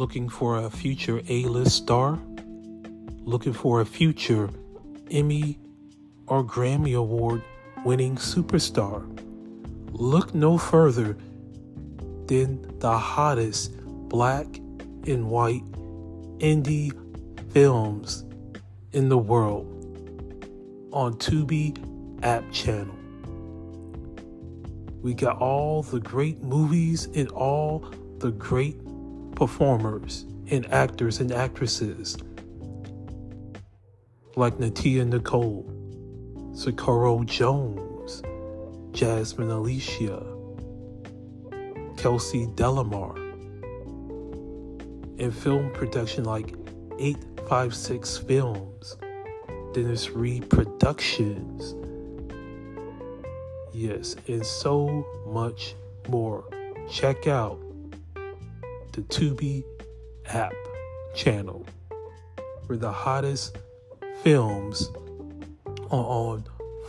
Looking for a future A list star? Looking for a future Emmy or Grammy Award winning superstar? Look no further than the hottest black and white indie films in the world on Tubi app channel. We got all the great movies and all the great performers and actors and actresses like Natia Nicole, Socorro Jones, Jasmine Alicia, Kelsey Delamar, and film production like 856 Films, Dennis Reed Productions. Yes, and so much more. Check out the Tubi app channel where the hottest films are on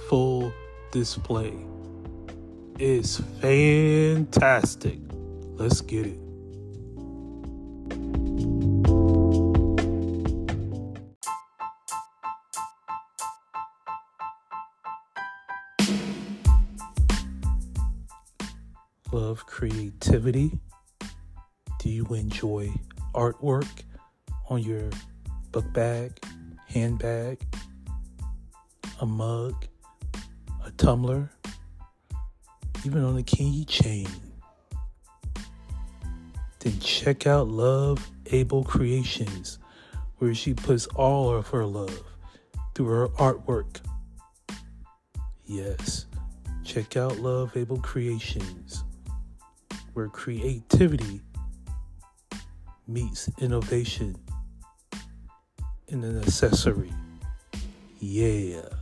full display. It's fantastic. Let's get it. Love creativity? Do you enjoy artwork on your book bag, handbag, a mug, a tumbler, even on a keychain? Then check out Love Able Creations, where she puts all of her love through her artwork. Yes, check out Love Able Creations, where creativity meets innovation in an accessory. Yeah.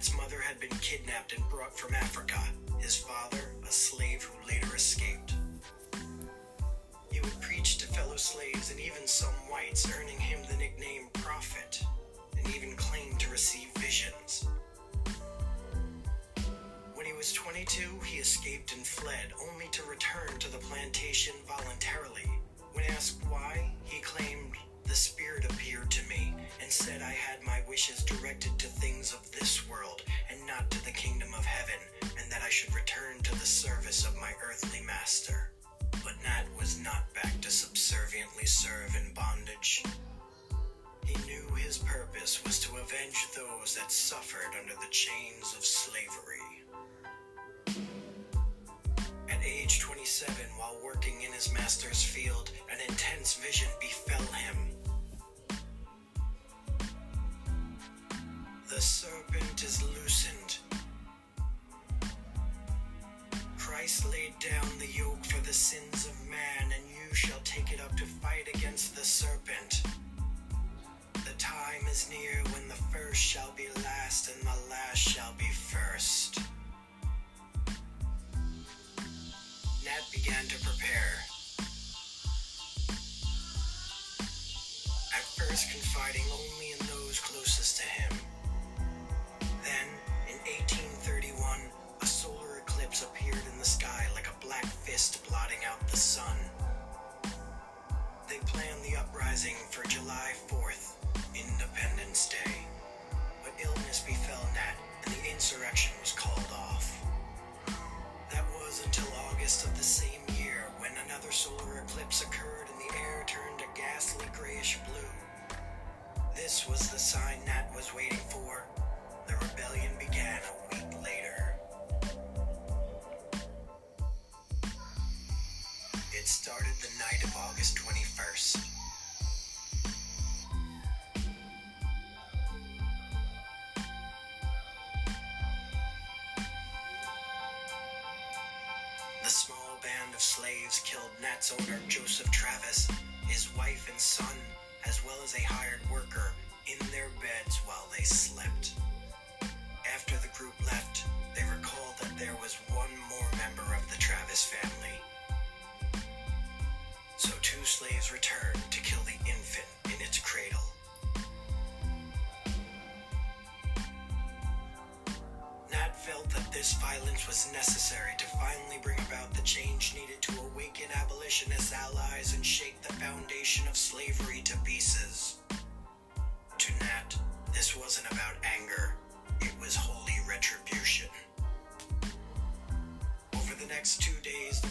1800, Nat's mother had been kidnapped and brought from Africa. His father, a slave who later escaped. He would preach to fellow slaves and even some whites, earning him the nickname Prophet, and even claimed to receive visions. When he was 22, he escaped and fled, only to return to the plantation voluntarily. When asked why, he claimed, The Spirit appeared to me and said I had my wishes directed to things of this world and not to the kingdom of heaven, and that I should return to the service of my earthly master. But Nat was not back to subserviently serve in bondage. He knew his purpose was to avenge those that suffered under the chains of slavery. At age 27, while working in his master's field, an intense vision befell him. The serpent is loosened. Christ laid down the yoke for the sins of man, and you shall take it up to fight against the serpent. The time is near when the first shall be last, and the last shall be first. Nat began to prepare. At first, confiding only in those closest to him. Then, in 1831, killed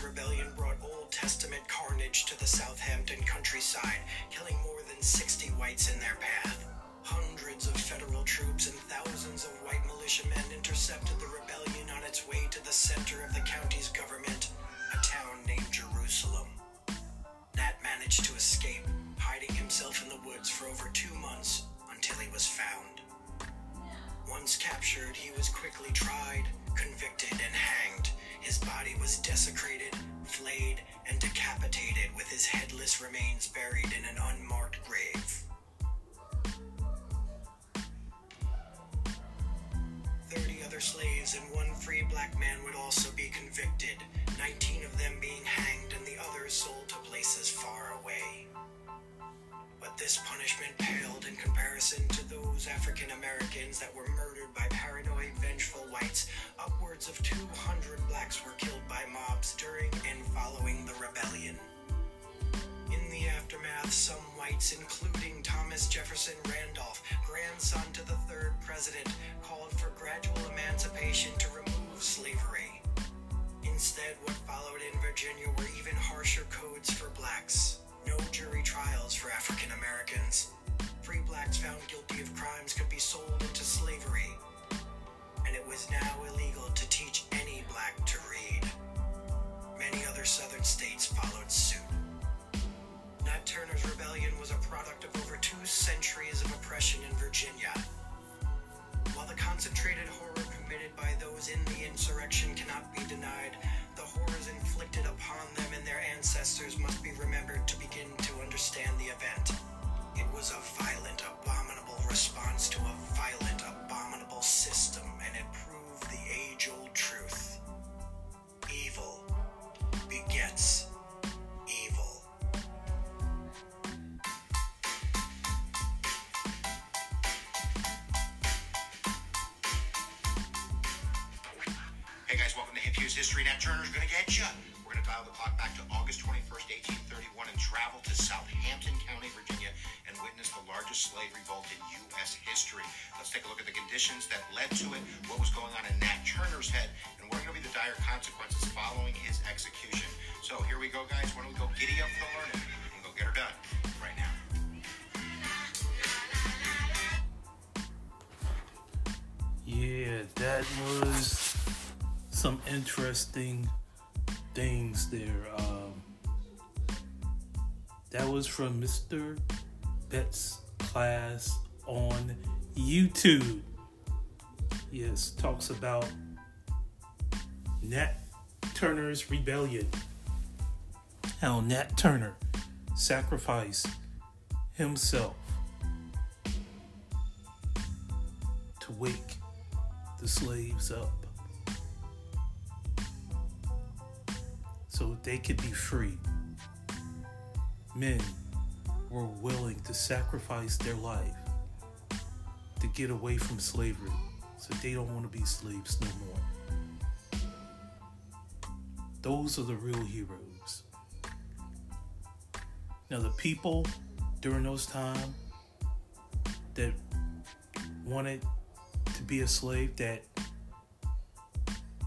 rebellion brought Old Testament carnage to the Southampton countryside, killing more than 60 whites in their path. Hundreds of federal troops and thousands of white militiamen intercepted the rebellion on its way to the center of the county's government, a town named Jerusalem. Nat managed to escape, hiding himself in the woods for over two months until he was found. Once captured, he was quickly tried, convicted, and hanged. His body was desecrated, flayed, and decapitated, with his headless remains buried in an unmarked grave. Thirty other slaves and one free black man would also be convicted, 19 of them being hanged and the others sold to places far away. But this punishment paled in comparison to those African Americans that were murdered by paranoid, vengeful whites. Upwards of 200 blacks were killed by mobs during and following the rebellion. In the aftermath, some whites, including Thomas Jefferson Randolph, grandson to the third president, called for gradual emancipation to remove slavery. Instead, what followed in Virginia were even harsher codes for blacks. No jury trials for African Americans. Free blacks found guilty of crimes could be sold into slavery. And it was now illegal to teach any black to read. Many other southern states followed suit. Nat Turner's rebellion was a product of over two centuries of oppression in Virginia. While the concentrated horror committed by those in the insurrection cannot be denied, the horrors inflicted upon them and their ancestors must be remembered to begin to understand the event. It was a violent, abominable response to a violent, abominable system, and it proved the age old truth. Was from Mr. Betts class on YouTube. Yes, talks about Nat Turner's rebellion. How Nat Turner sacrificed himself to wake the slaves up so they could be free. Men were willing to sacrifice their life to get away from slavery so they don't want to be slaves no more. Those are the real heroes. Now, the people during those times that wanted to be a slave that,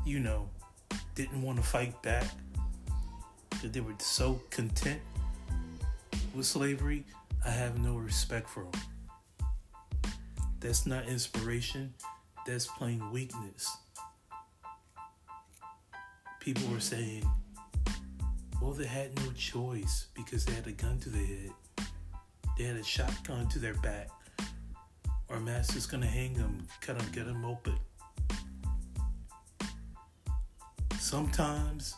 you know, didn't want to fight back, that they were so content with slavery, I have no respect for them. That's not inspiration, that's plain weakness. People were saying, well, they had no choice because they had a gun to their head. They had a shotgun to their back. Our master's gonna hang them, cut them, get them open. Sometimes,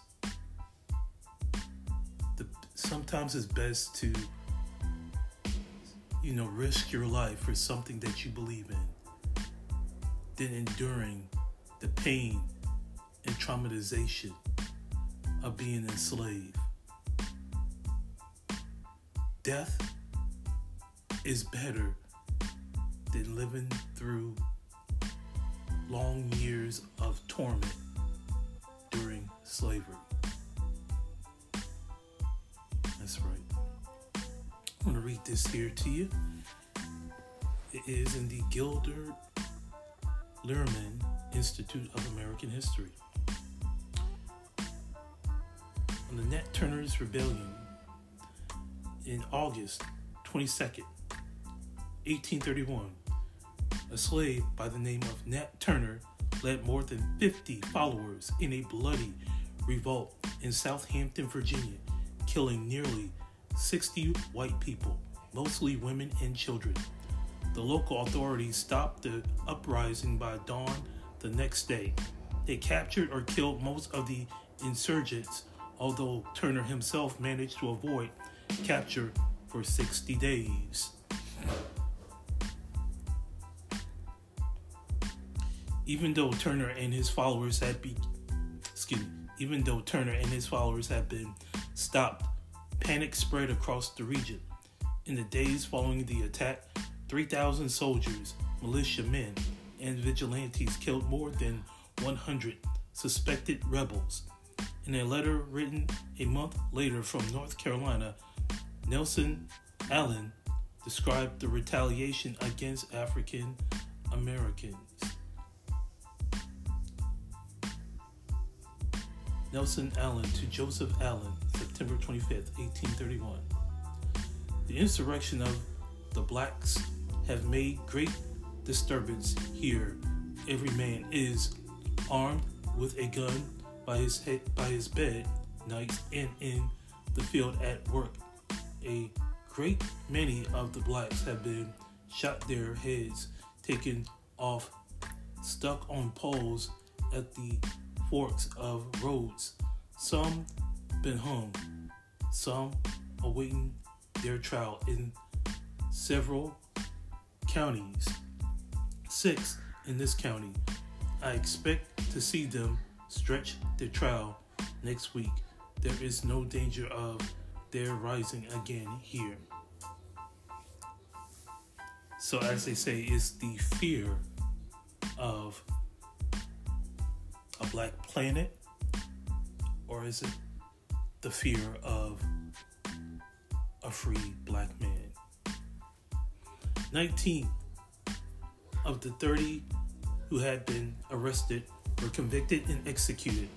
sometimes it's best to, you know, risk your life for something that you believe in, than enduring the pain and traumatization of being enslaved. Death is better than living through long years of torment during slavery. This here to you. It is in the Gilder Lehrman Institute of American History. On the Nat Turner's Rebellion in August 22nd, 1831, a slave by the name of Nat Turner led more than 50 followers in a bloody revolt in Southampton, Virginia, killing nearly 60 white people, mostly women and children. The local authorities stopped the uprising by dawn the next day. They captured or killed most of the insurgents, although Turner himself managed to avoid capture for 60 days. even though Turner and his followers had be, excuse me, even though Turner and his followers had been stopped, panic spread across the region. In the days following the attack, 3,000 soldiers, militiamen, and vigilantes killed more than 100 suspected rebels. In a letter written a month later from North Carolina, Nelson Allen described the retaliation against African Americans. Nelson Allen to Joseph Allen, September 25th, 1831. The insurrection of the blacks have made great disturbance here. Every man is armed with a gun by his head, by his bed nights and in the field at work. A great many of the blacks have been shot their heads taken off, stuck on poles at the forks of roads. Some been hung, some awaiting their trial in several counties. Six in this county. I expect to see them stretch their trial next week. There is no danger of their rising again here. So, as they say, it's the fear of a black planet, or is it the fear of a free black man? 19 of the 30 who had been arrested were convicted and executed,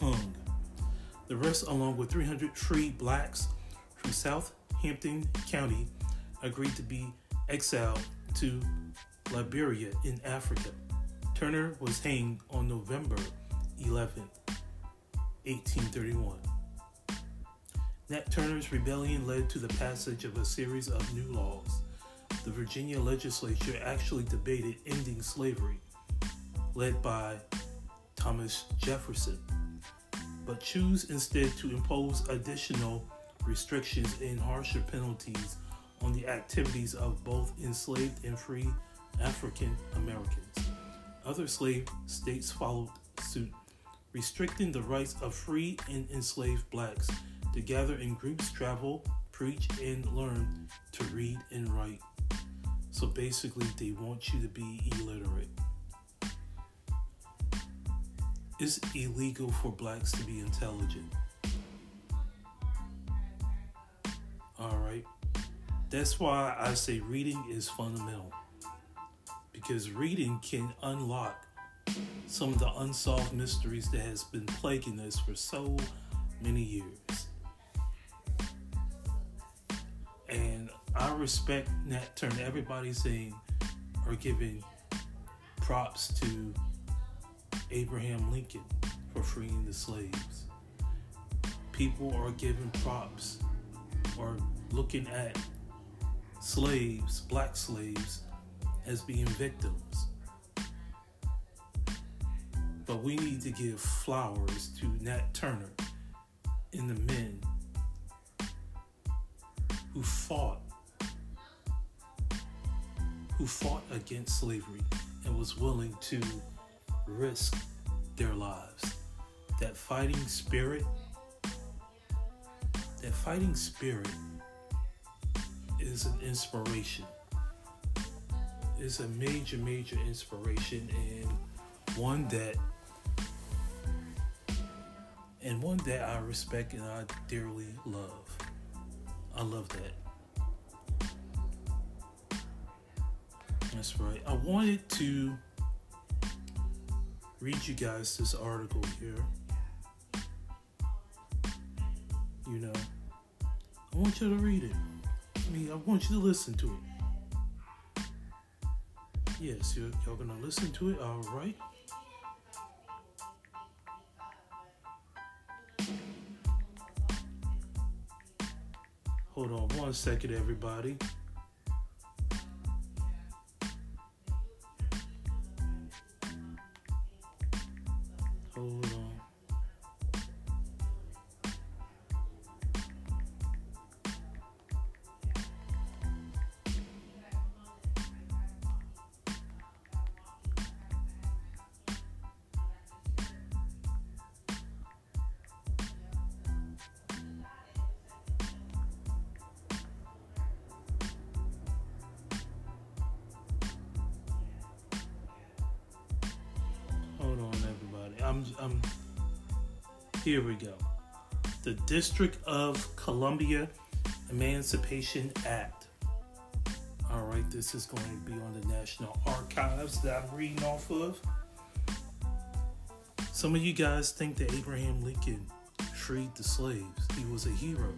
hung. The rest, along with 300 free blacks from Southampton County, agreed to be exiled to Liberia in Africa. Turner was hanged on November 11, 1831. Nat Turner's rebellion led to the passage of a series of new laws. The Virginia legislature actually debated ending slavery, led by Thomas Jefferson, but chose instead to impose additional restrictions and harsher penalties on the activities of both enslaved and free African Americans. Other slave states followed suit, restricting the rights of free and enslaved blacks to gather in groups, travel, preach, and learn to read and write. So basically, they want you to be illiterate. It's illegal for blacks to be intelligent. Alright? That's why I say reading is fundamental because reading can unlock some of the unsolved mysteries that has been plaguing us for so many years. And I respect Nat Turner. Everybody's saying, or giving props to Abraham Lincoln for freeing the slaves. People are giving props or looking at slaves, black slaves, as being victims. But we need to give flowers to Nat Turner and the men who fought who fought against slavery and was willing to risk their lives. That fighting spirit, that fighting spirit is an inspiration. Is a major, major inspiration and one that and one that I respect and I dearly love. I love that. That's right. I wanted to read you guys this article here. You know, I want you to read it. I mean, I want you to listen to it. Yes, you're, gonna listen to it, all Hold on one second, everybody. I'm, I'm. Here we go. The District of Columbia Emancipation Act. All right, this is going to be on the National Archives that I'm reading off of. Some of you guys think that Abraham Lincoln freed the slaves. He was a hero.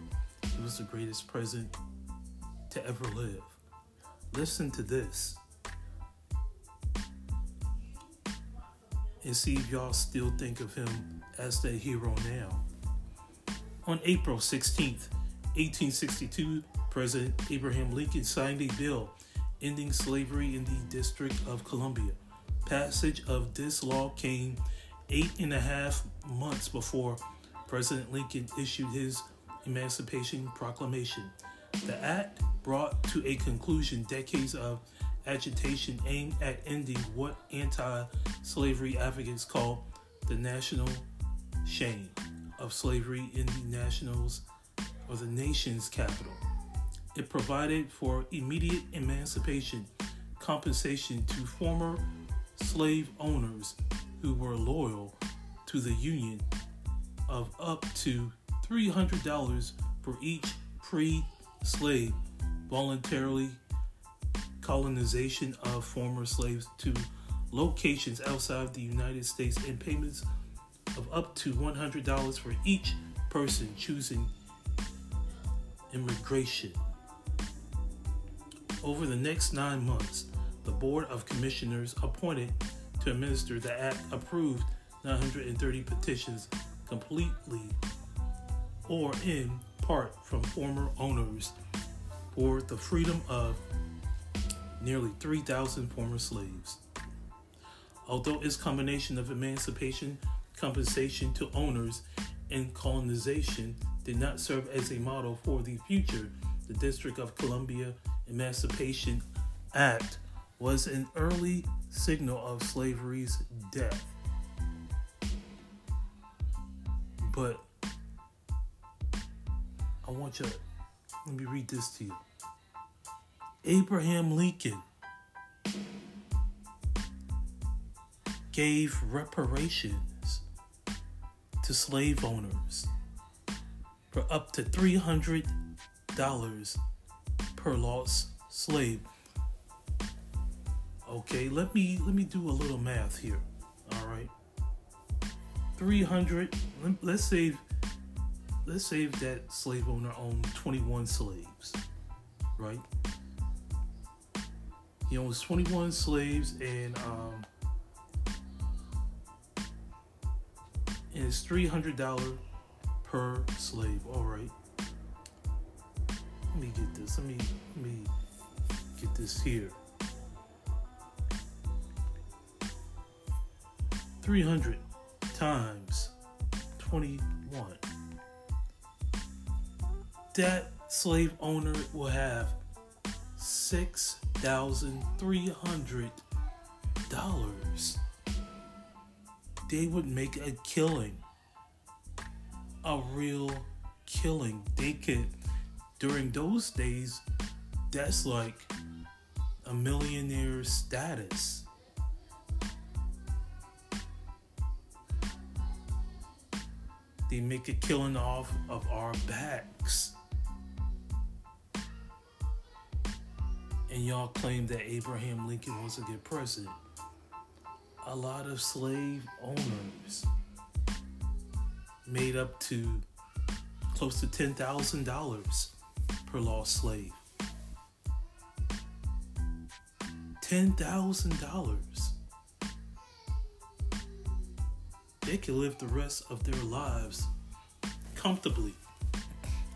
He was the greatest president to ever live. Listen to this. And see if y'all still think of him as the hero now. On April 16th, 1862, President Abraham Lincoln signed a bill ending slavery in the District of Columbia. Passage of this law came eight and a half months before President Lincoln issued his Emancipation Proclamation. The act brought to a conclusion decades of agitation aimed at ending what anti slavery advocates call the national shame of slavery in the nationals or the nation's capital. It provided for immediate emancipation, compensation to former slave owners who were loyal to the Union of up to $300 for each free slave voluntarily colonization of former slaves to locations outside the United States and payments of up to $100 for each person choosing immigration. Over the next nine months, the Board of Commissioners appointed to administer the act approved 930 petitions completely or in part from former owners for the freedom of nearly 3,000 former slaves. Although its combination of emancipation, compensation to owners, and colonization did not serve as a model for the future, the District of Columbia Emancipation Act was an early signal of slavery's death. But I want you, let me read this to you. Abraham Lincoln gave reparations to slave owners for up to $300 per lost slave. Okay, let me let me do a little math here. All right. 300 let's say let's say that slave owner owned 21 slaves, right? He owns 21 slaves and um, and it's $300 per slave. All right. Let me get this. Let me let me get this here. 300 times 21. That slave owner will have $6,300. They would make a killing. A real killing. They could, during those days, that's like a millionaire status. They make a killing off of our backs. And y'all claim that Abraham Lincoln was a good president. A lot of slave owners made up to close to $10,000 per lost slave. $10,000. They can live the rest of their lives comfortably,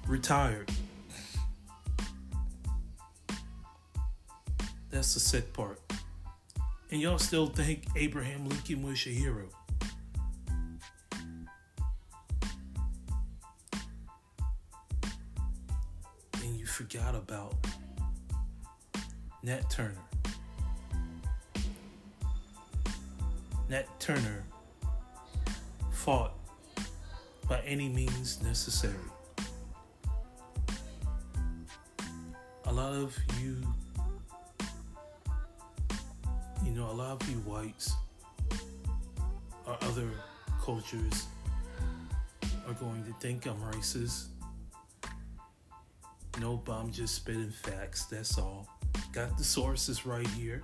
retired. That's the sick part. And y'all still think Abraham Lincoln was a hero. And you forgot about Nat Turner. Nat Turner fought by any means necessary. A lot of you, you know, a lot of you whites or other cultures are going to think I'm racist. Nope, I'm just spitting facts, that's all. Got the sources right here.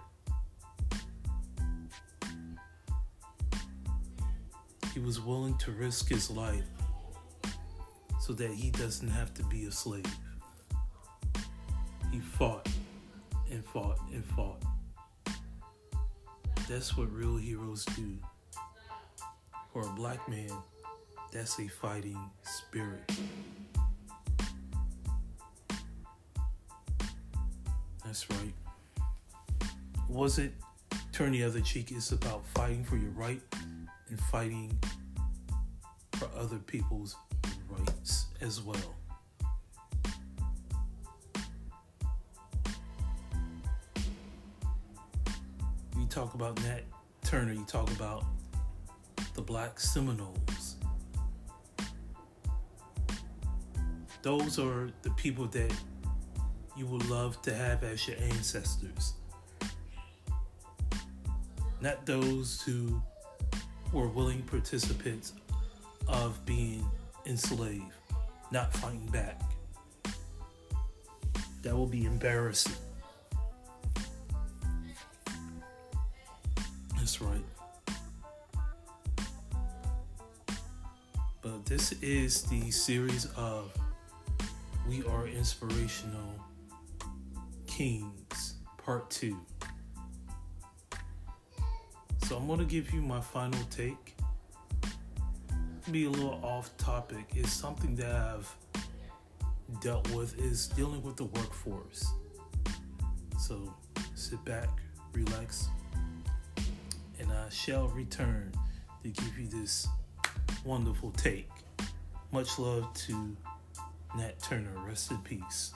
He was willing to risk his life so that he doesn't have to be a slave. He fought and fought and fought. That's what real heroes do. For a black man, that's a fighting spirit. That's right. Was it turn the other cheek? It's about fighting for your right and fighting for other people's rights as well. Talk about Nat Turner, you talk about the Black Seminoles. Those are the people that you would love to have as your ancestors. Not those who were willing participants of being enslaved, not fighting back. That will be embarrassing. Right. But this is the series of We Are Inspirational Kings, Part 2. So I'm going to give you my final take. Be a little off topic. It's something that I've dealt with is dealing with the workforce. So sit back, relax, shall return to give you this wonderful take. Much love to Nat Turner. Rest in peace.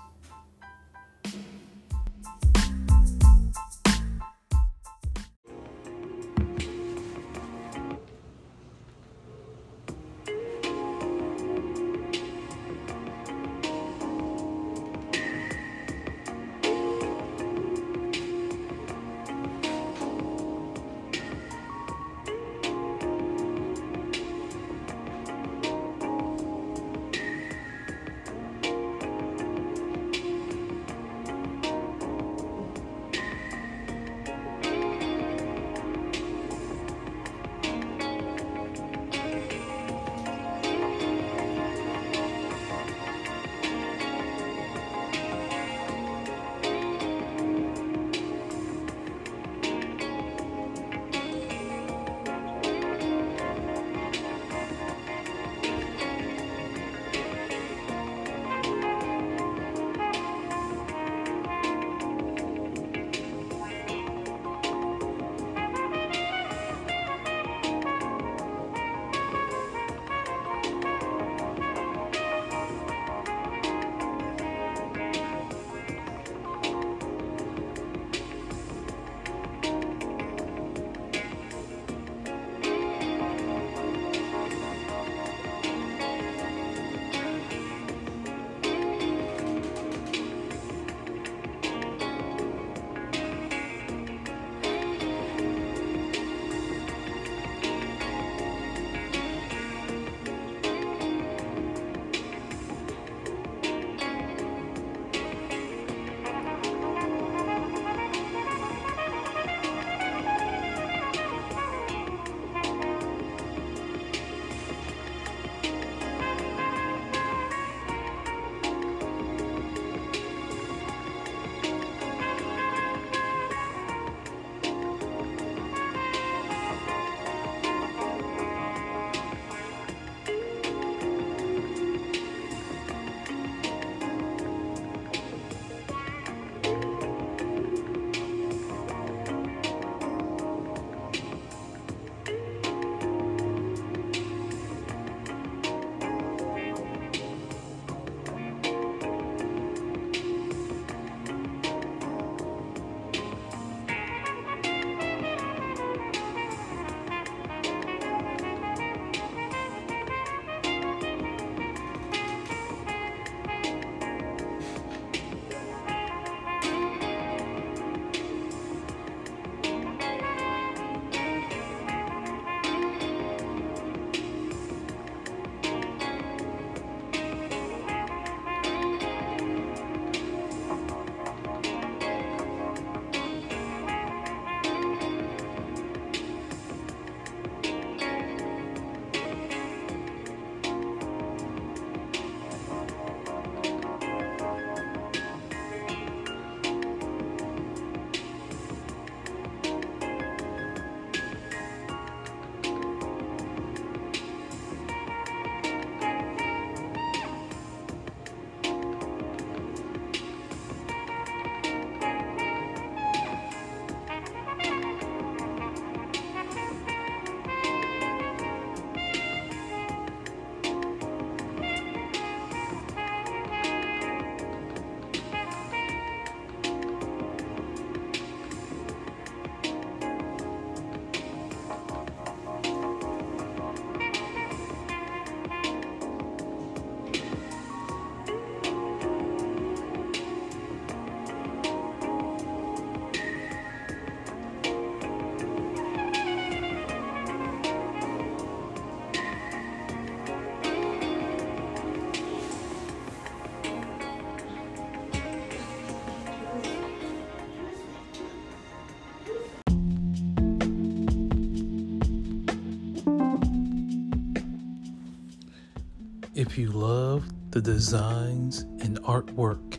If you love the designs and artwork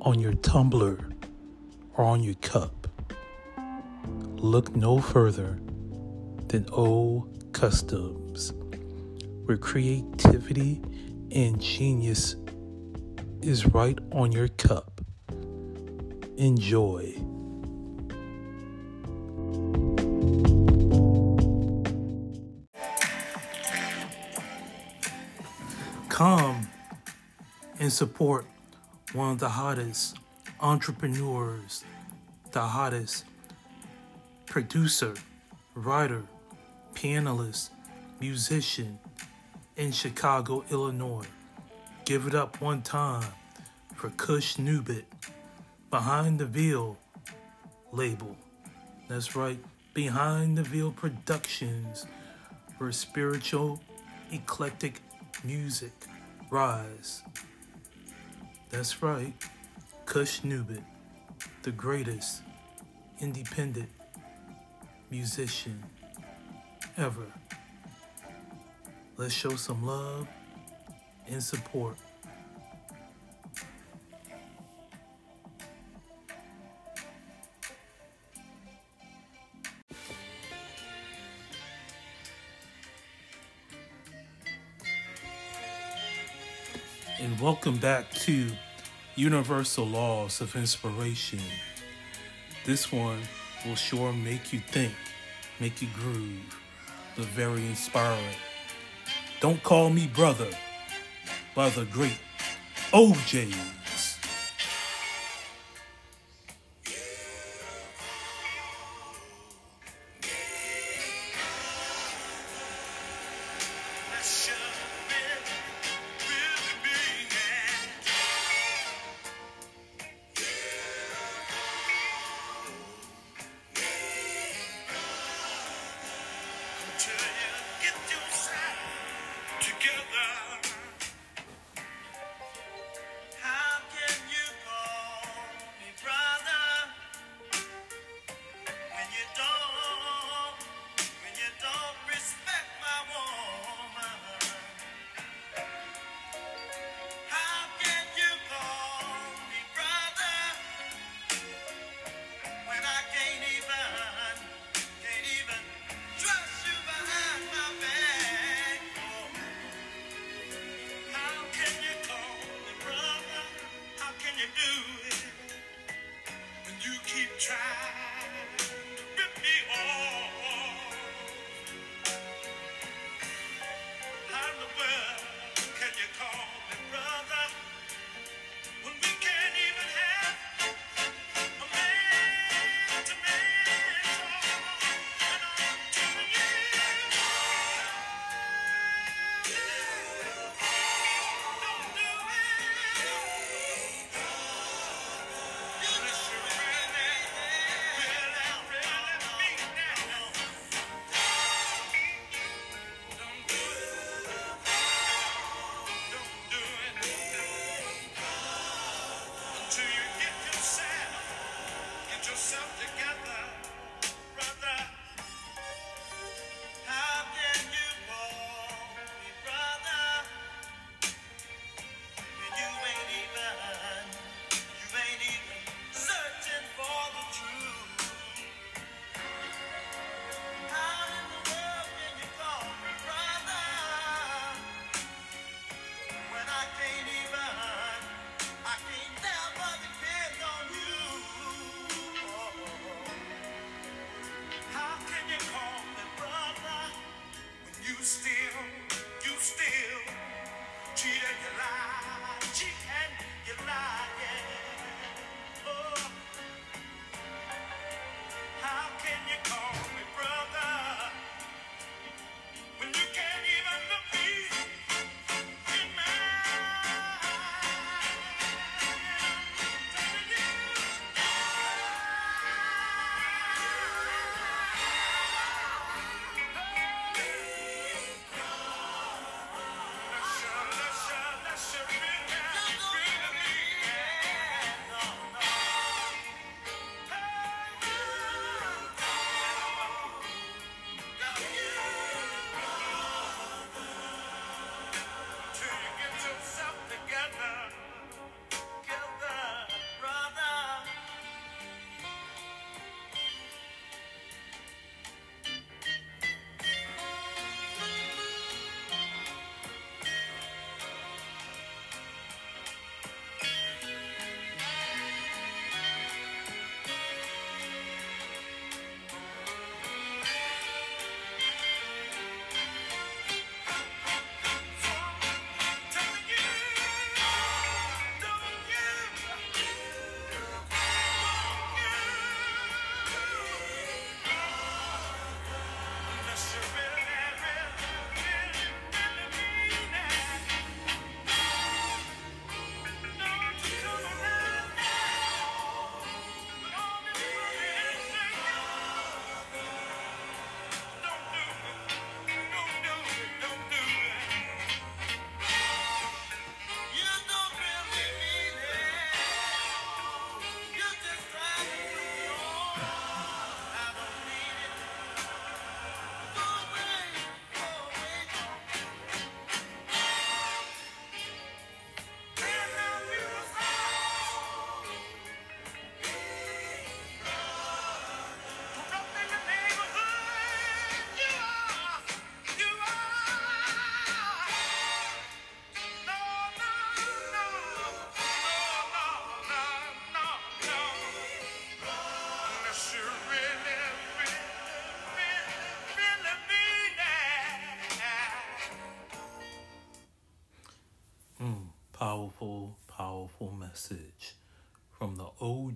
on your tumbler or on your cup, look no further than O Customs, where creativity and genius is right on your cup. Enjoy. Support one of the hottest entrepreneurs, the hottest producer, writer, pianist, musician in Chicago, Illinois. Give it up one time for Kush Newbit behind the Veil label. That's right, behind the Veil Productions for spiritual, eclectic music. Rise. That's right, Kush the greatest independent musician ever. Let's show some love and support. Welcome back to Universal Laws of Inspiration. This one will sure make you think, make you groove, but very inspiring. Don't call me brother by the great O'Jays.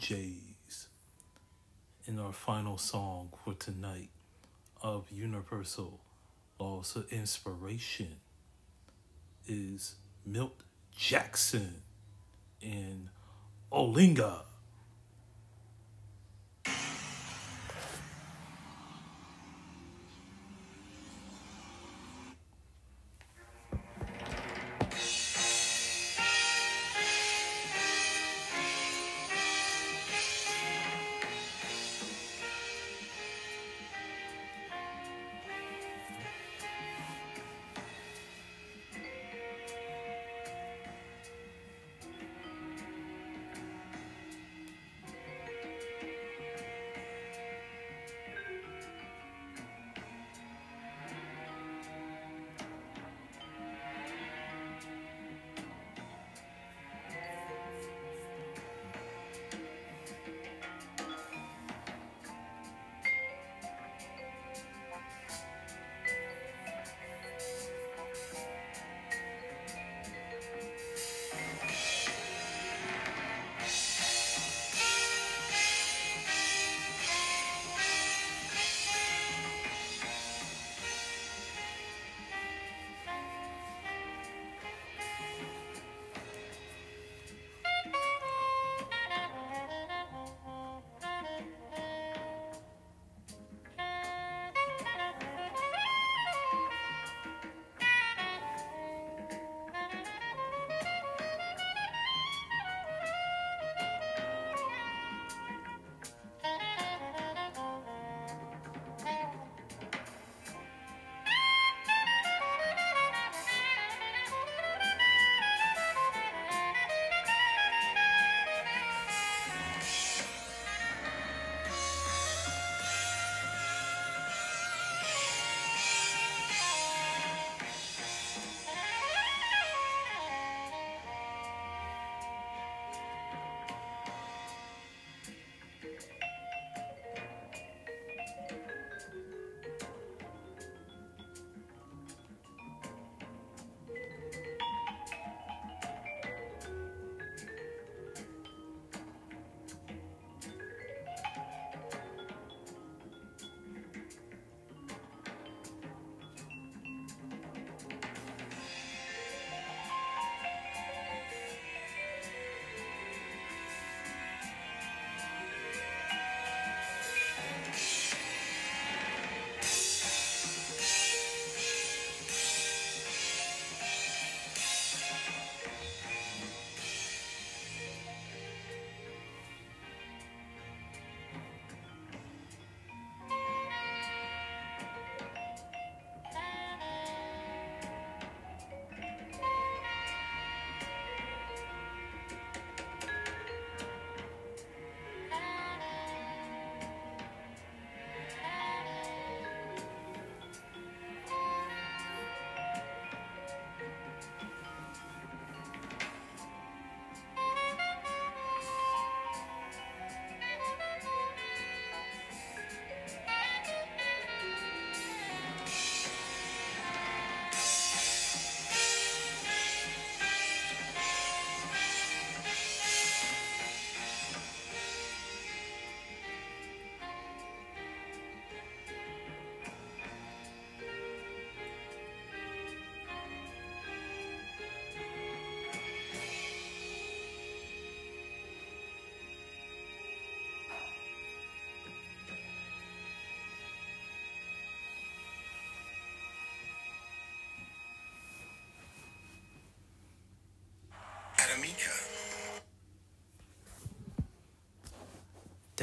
The O'Jays in our final song for tonight of Universal Laws of Inspiration is Milt Jackson in Olinga.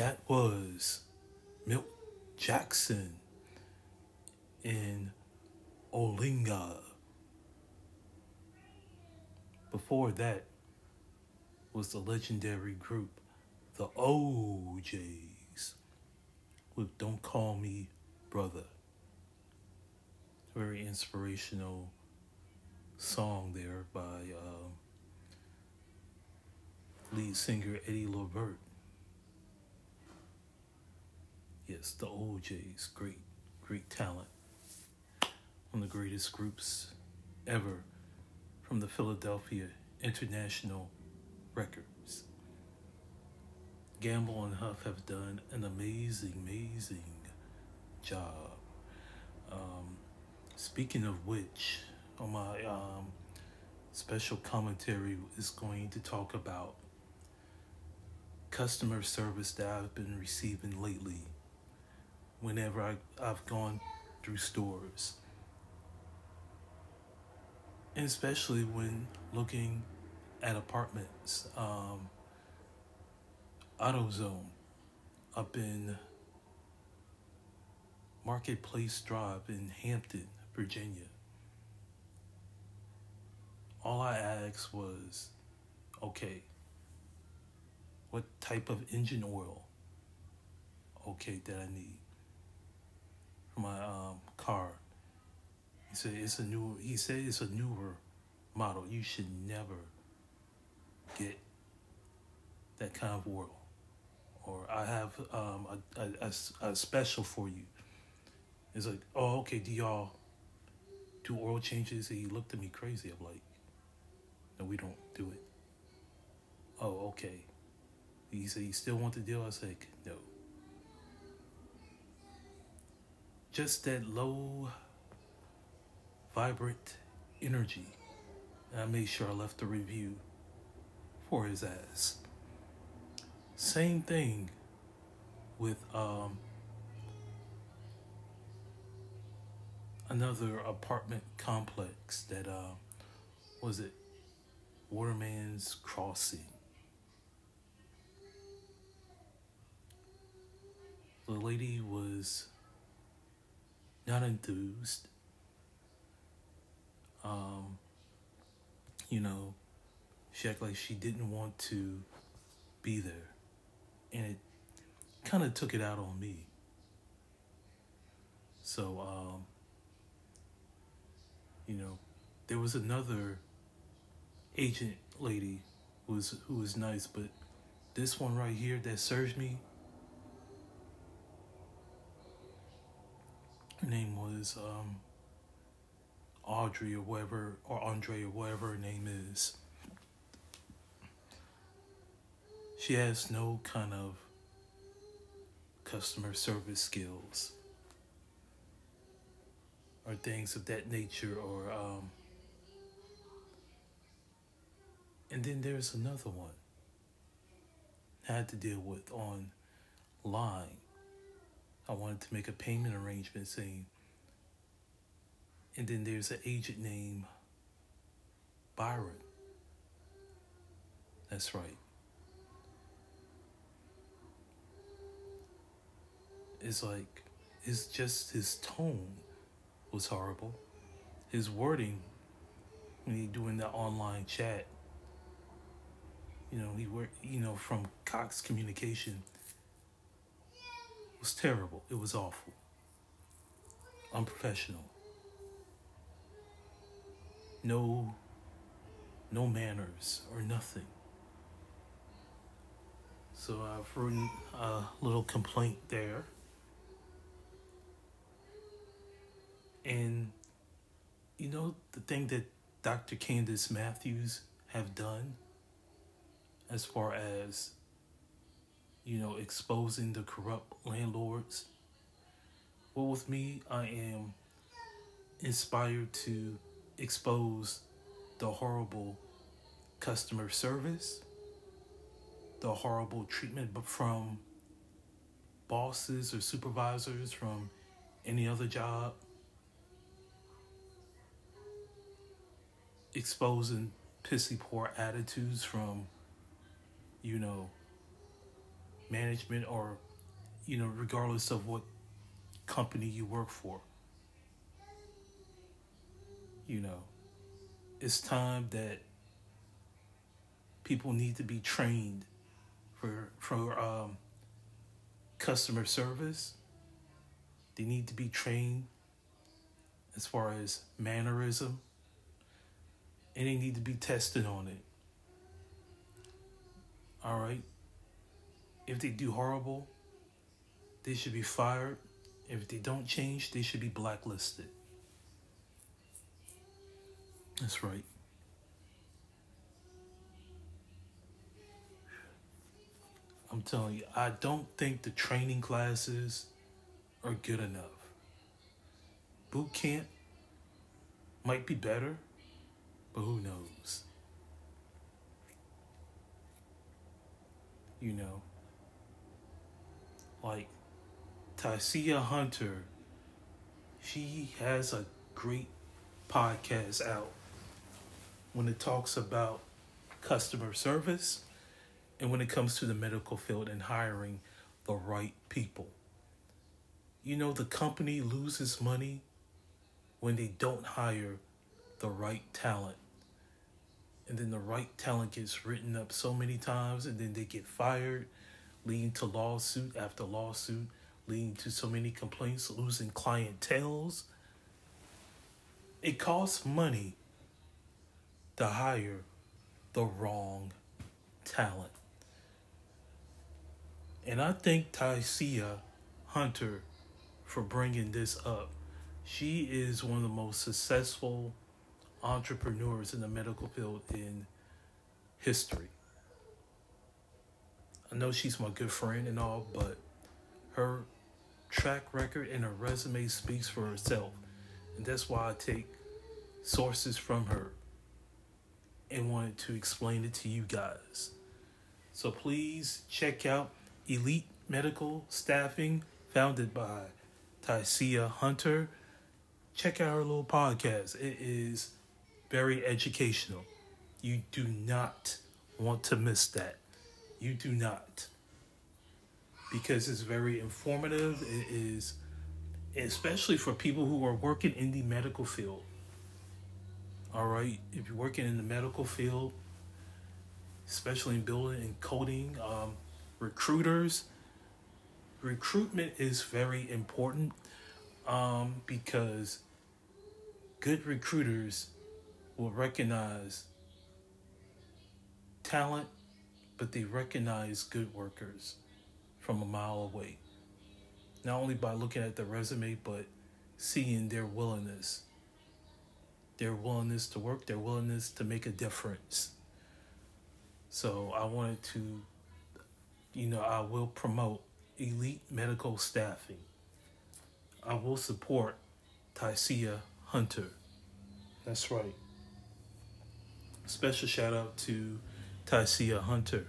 That was Milt Jackson in Olinga. Before that was the legendary group, the O'Jays, with Don't Call Me Brother. Very inspirational song there by um, lead singer Eddie Levert. The O'Jays great, great talent. One of the greatest groups ever from the Philadelphia International Records. Gamble and Huff have done an amazing, amazing job. Um, speaking of which, on my um, special commentary is going to talk about customer service that I've been receiving lately whenever I, I've gone through stores. And especially when looking at apartments. Um, AutoZone up in Marketplace Drive in Hampton, Virginia. All I asked was, okay, what type of engine oil, okay, that I need my um, car. He said it's a new. He said it's a newer model. You should never get that kind of oil. Or I have um, a, a, a, a special for you. It's like, oh, okay, do y'all do oil changes? And he looked at me crazy. I'm like, no, we don't do it. Oh, okay. He said, you still want the deal? I said, no. Just that low, vibrant energy. I made sure I left a review for his ass. Same thing with um, another apartment complex that uh, was it Waterman's Crossing. The lady was not enthused. Um, you know, she acted like she didn't want to be there. And it kind of took it out on me. So, um, you know, there was another agent lady who was who was nice, but this one right here that served me, her name was um, Audrey or whatever, or Andre or whatever her name is. She has no kind of customer service skills or things of that nature or um and then there's another one I had to deal with online i wanted to make a payment arrangement saying and then there's an agent named byron that's right it's like it's just his tone was horrible. His wording when he doing the online chat, you know, he worked, you know, from Cox Communication was terrible. It was awful. Unprofessional. No no manners or nothing. So I've written a little complaint there. And you know the thing that Dr. Candace Matthews have done as far as you know exposing the corrupt landlords. Well, with me, I am inspired to expose the horrible customer service, the horrible treatment from bosses or supervisors from any other job, exposing pissy poor attitudes from, you know, management or, you know, regardless of what company you work for. You know, it's time that people need to be trained for for um, customer service. They need to be trained as far as mannerism and they need to be tested on it. All right? If they do horrible, they should be fired. If they don't change, they should be blacklisted. That's right. I'm telling you, I don't think the training classes are good enough. Boot camp might be better, but who knows? You know, like Tycia Hunter, she has a great podcast out when it talks about customer service and when it comes to the medical field and hiring the right people. You know, the company loses money when they don't hire the right talent. And then the right talent gets written up so many times and then they get fired, leading to lawsuit after lawsuit, leading to so many complaints, losing clientels. It costs money to hire the wrong talent. And I thank Tycia Hunter for bringing this up. She is one of the most successful entrepreneurs in the medical field in history. I know she's my good friend and all, but her track record and her resume speaks for herself. And that's why I take sources from her and wanted to explain it to you guys. So please check out Elite Medical Staffing, founded by Tycia Hunter. Check out her little podcast. It is very educational. You do not want to miss that. You do not. Because it's very informative. It is, especially for people who are working in the medical field. All right, if you're working in the medical field, especially in building and coding, um, recruiters, recruitment is very important um, because good recruiters will recognize talent, but they recognize good workers from a mile away. Not only by looking at the resume, but seeing their willingness their willingness to work, their willingness to make a difference. So I wanted to, you know, I will promote elite medical staffing. I will support Tycia Hunter. That's right. Special shout out to Tycia Hunter.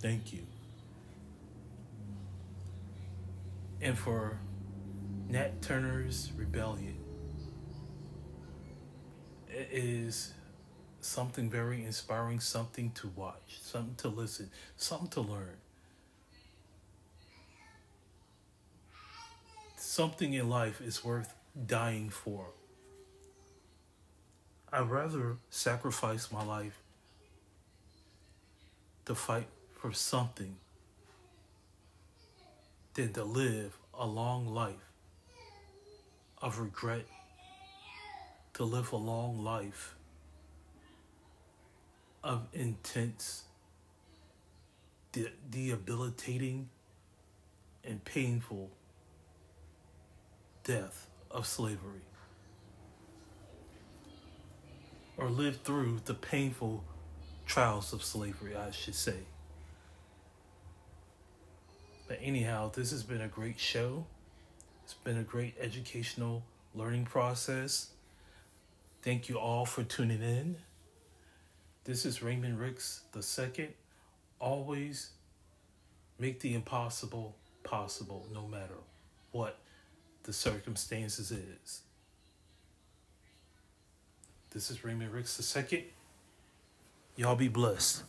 Thank you. And for Nat Turner's Rebellion it is something very inspiring, something to watch, something to listen, something to learn. Something in life is worth dying for. I'd rather sacrifice my life to fight for something than to live a long life of regret to live a long life of intense, de- debilitating, and painful death of slavery. Or live through the painful trials of slavery, I should say. But anyhow, this has been a great show. It's been a great educational learning process. Thank you all for tuning in. This is Raymond Ricks the second. Always make the impossible possible no matter what the circumstances is. This is Raymond Ricks the second. Y'all be blessed.